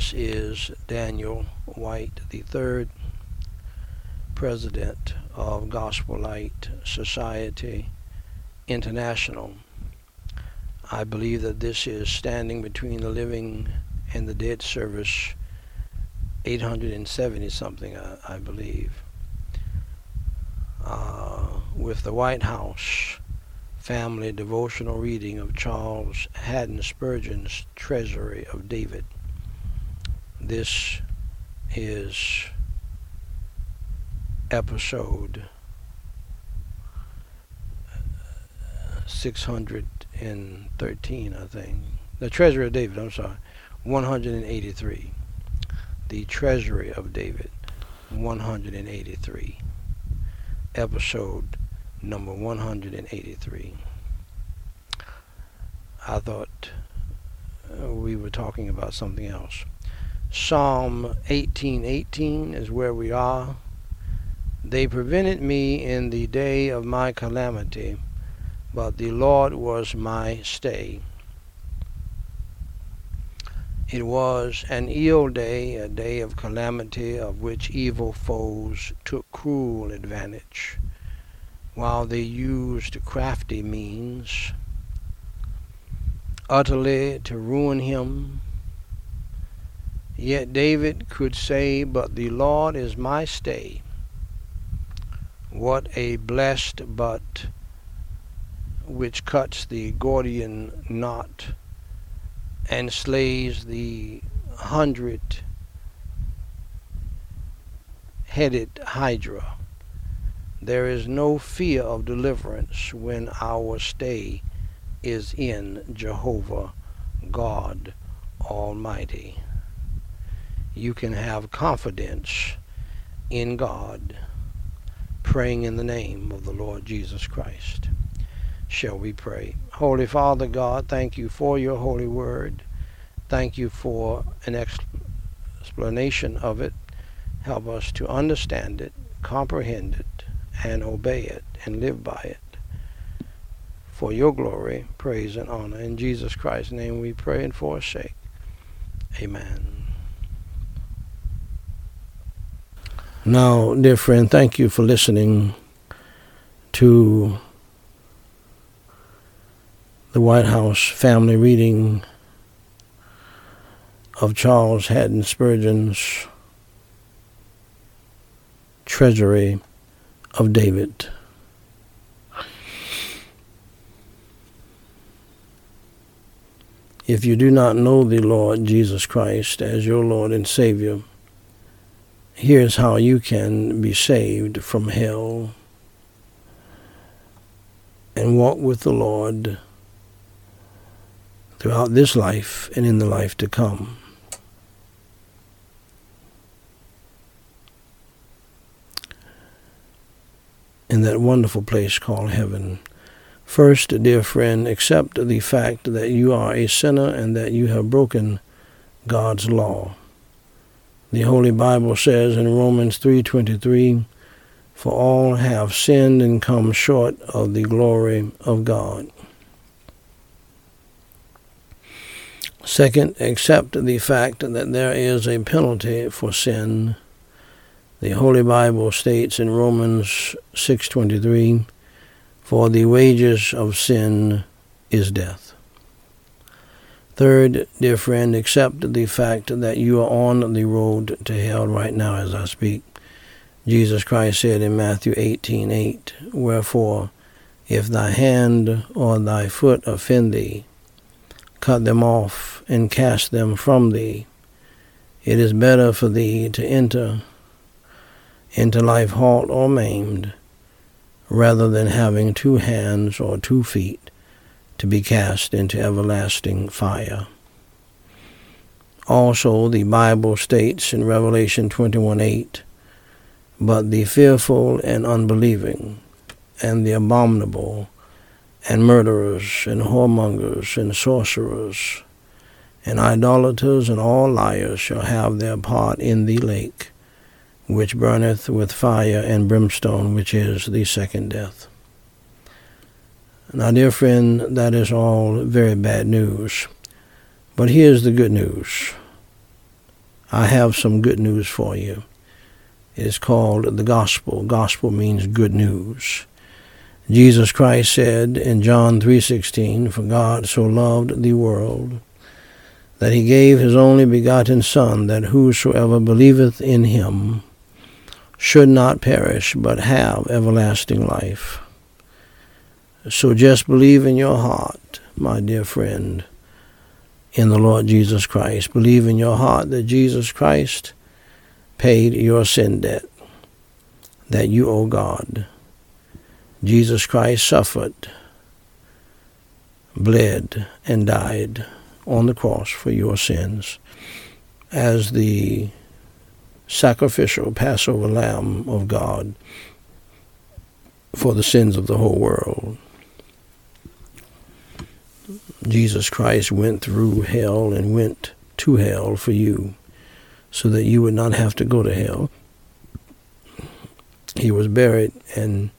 This is Daniel White III, President of Gospel Light Society International. I believe that this is standing between the living and the dead service 870 something, I, I believe, uh, with the White House family devotional reading of Charles Haddon Spurgeon's Treasury of David. This is episode 613, I think. The Treasury of David, I'm sorry, 183 the treasury of David, 183. Episode number 183. I thought uh, we were talking about something else. Psalm 18:18 is where we are. They prevented me in the day of my calamity, but the Lord was my stay. It was an ill day, a day of calamity of which evil foes took cruel advantage, while they used crafty means utterly to ruin him. Yet David could say, But the Lord is my stay. What a blessed but which cuts the Gordian knot and slays the hundred headed hydra. There is no fear of deliverance when our stay is in Jehovah God Almighty. You can have confidence in God, praying in the name of the Lord Jesus Christ shall we pray. Holy Father God, thank you for your holy word. Thank you for an explanation of it. Help us to understand it, comprehend it, and obey it, and live by it. For your glory, praise, and honor. In Jesus Christ's name we pray and forsake. Amen. Now, dear friend, thank you for listening to the White House family reading of Charles Haddon Spurgeon's Treasury of David. If you do not know the Lord Jesus Christ as your Lord and Savior, here's how you can be saved from hell and walk with the Lord throughout this life and in the life to come. In that wonderful place called heaven. First, dear friend, accept the fact that you are a sinner and that you have broken God's law. The Holy Bible says in Romans 3:23, "For all have sinned and come short of the glory of God." Second, accept the fact that there is a penalty for sin. The Holy Bible states in Romans 6:23, "For the wages of sin is death." Third, dear friend, accept the fact that you are on the road to hell right now as I speak. Jesus Christ said in Matthew 18:8, "Wherefore, if thy hand or thy foot offend thee, cut them off and cast them from thee. It is better for thee to enter into life halt or maimed, rather than having two hands or two feet to be cast into everlasting fire. Also, the Bible states in Revelation 21 8, But the fearful and unbelieving, and the abominable, and murderers, and whoremongers, and sorcerers, and idolaters, and all liars shall have their part in the lake, which burneth with fire and brimstone, which is the second death. Now, dear friend, that is all very bad news. But here's the good news. I have some good news for you. It is called the gospel. Gospel means good news. Jesus Christ said in John 3:16, "For God so loved the world that he gave his only begotten son that whosoever believeth in him should not perish but have everlasting life." So just believe in your heart, my dear friend, in the Lord Jesus Christ. Believe in your heart that Jesus Christ paid your sin debt that you owe God. Jesus Christ suffered, bled, and died on the cross for your sins as the sacrificial Passover lamb of God for the sins of the whole world. Jesus Christ went through hell and went to hell for you so that you would not have to go to hell. He was buried and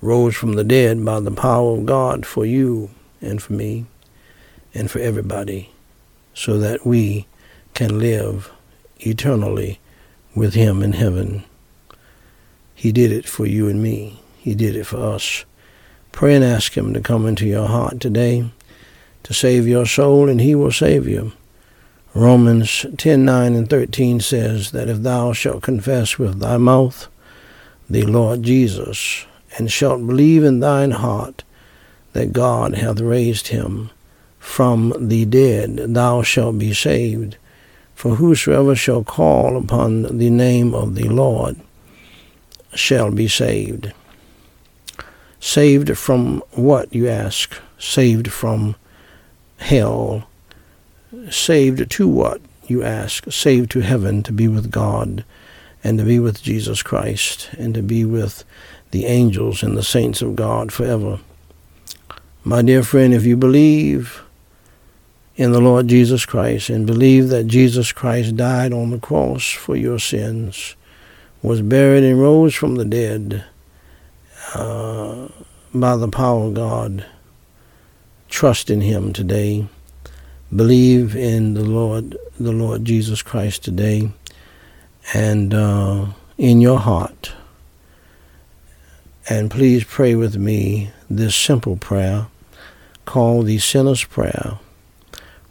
rose from the dead by the power of God for you and for me and for everybody so that we can live eternally with him in heaven. He did it for you and me. He did it for us. Pray and ask him to come into your heart today to save your soul, and he will save you. Romans 10 9 and 13 says that if thou shalt confess with thy mouth the Lord Jesus, and shalt believe in thine heart that God hath raised him from the dead, thou shalt be saved. For whosoever shall call upon the name of the Lord shall be saved. Saved from what, you ask? Saved from hell. Saved to what, you ask? Saved to heaven to be with God and to be with Jesus Christ and to be with the angels and the saints of God forever. My dear friend, if you believe in the Lord Jesus Christ and believe that Jesus Christ died on the cross for your sins, was buried and rose from the dead uh, by the power of God, trust in him today. Believe in the Lord, the Lord Jesus Christ today, and uh, in your heart. And please pray with me this simple prayer called the Sinner's Prayer,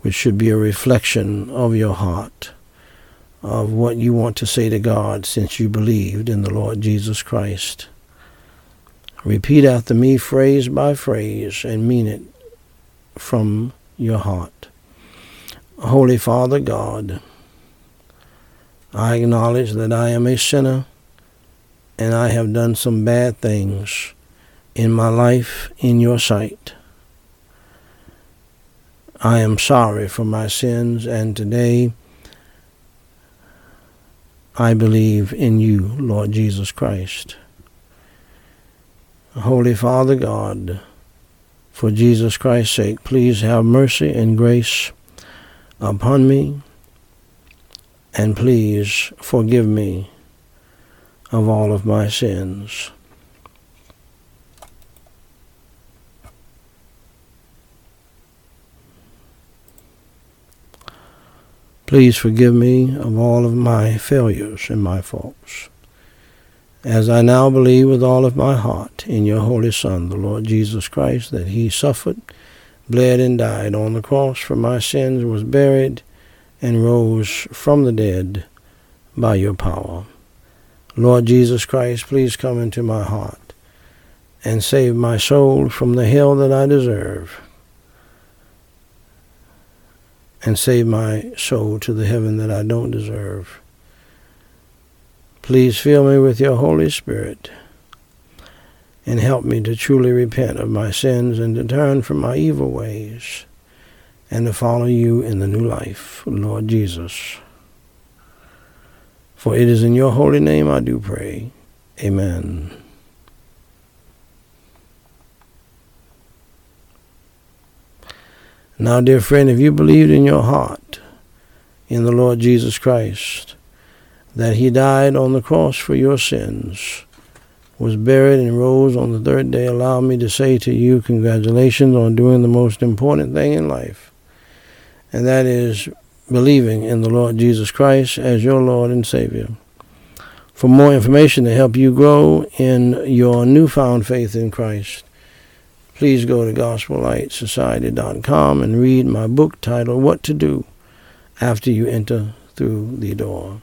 which should be a reflection of your heart, of what you want to say to God since you believed in the Lord Jesus Christ. Repeat after me phrase by phrase and mean it from your heart. Holy Father God, I acknowledge that I am a sinner and I have done some bad things in my life in your sight. I am sorry for my sins, and today I believe in you, Lord Jesus Christ. Holy Father God, for Jesus Christ's sake, please have mercy and grace upon me, and please forgive me of all of my sins. Please forgive me of all of my failures and my faults. As I now believe with all of my heart in your Holy Son, the Lord Jesus Christ, that he suffered, bled, and died on the cross for my sins, was buried, and rose from the dead by your power. Lord Jesus Christ, please come into my heart and save my soul from the hell that I deserve and save my soul to the heaven that I don't deserve. Please fill me with your Holy Spirit and help me to truly repent of my sins and to turn from my evil ways and to follow you in the new life, Lord Jesus. For it is in your holy name I do pray. Amen. Now, dear friend, if you believed in your heart in the Lord Jesus Christ, that he died on the cross for your sins, was buried and rose on the third day, allow me to say to you, congratulations on doing the most important thing in life, and that is believing in the Lord Jesus Christ as your Lord and Savior. For more information to help you grow in your newfound faith in Christ, please go to gospellightsociety.com and read my book titled What to Do After You Enter Through the Door.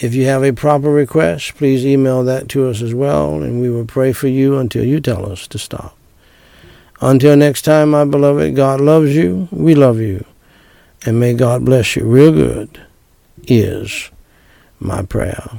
If you have a proper request, please email that to us as well, and we will pray for you until you tell us to stop. Until next time, my beloved, God loves you, we love you, and may God bless you real good, is my prayer.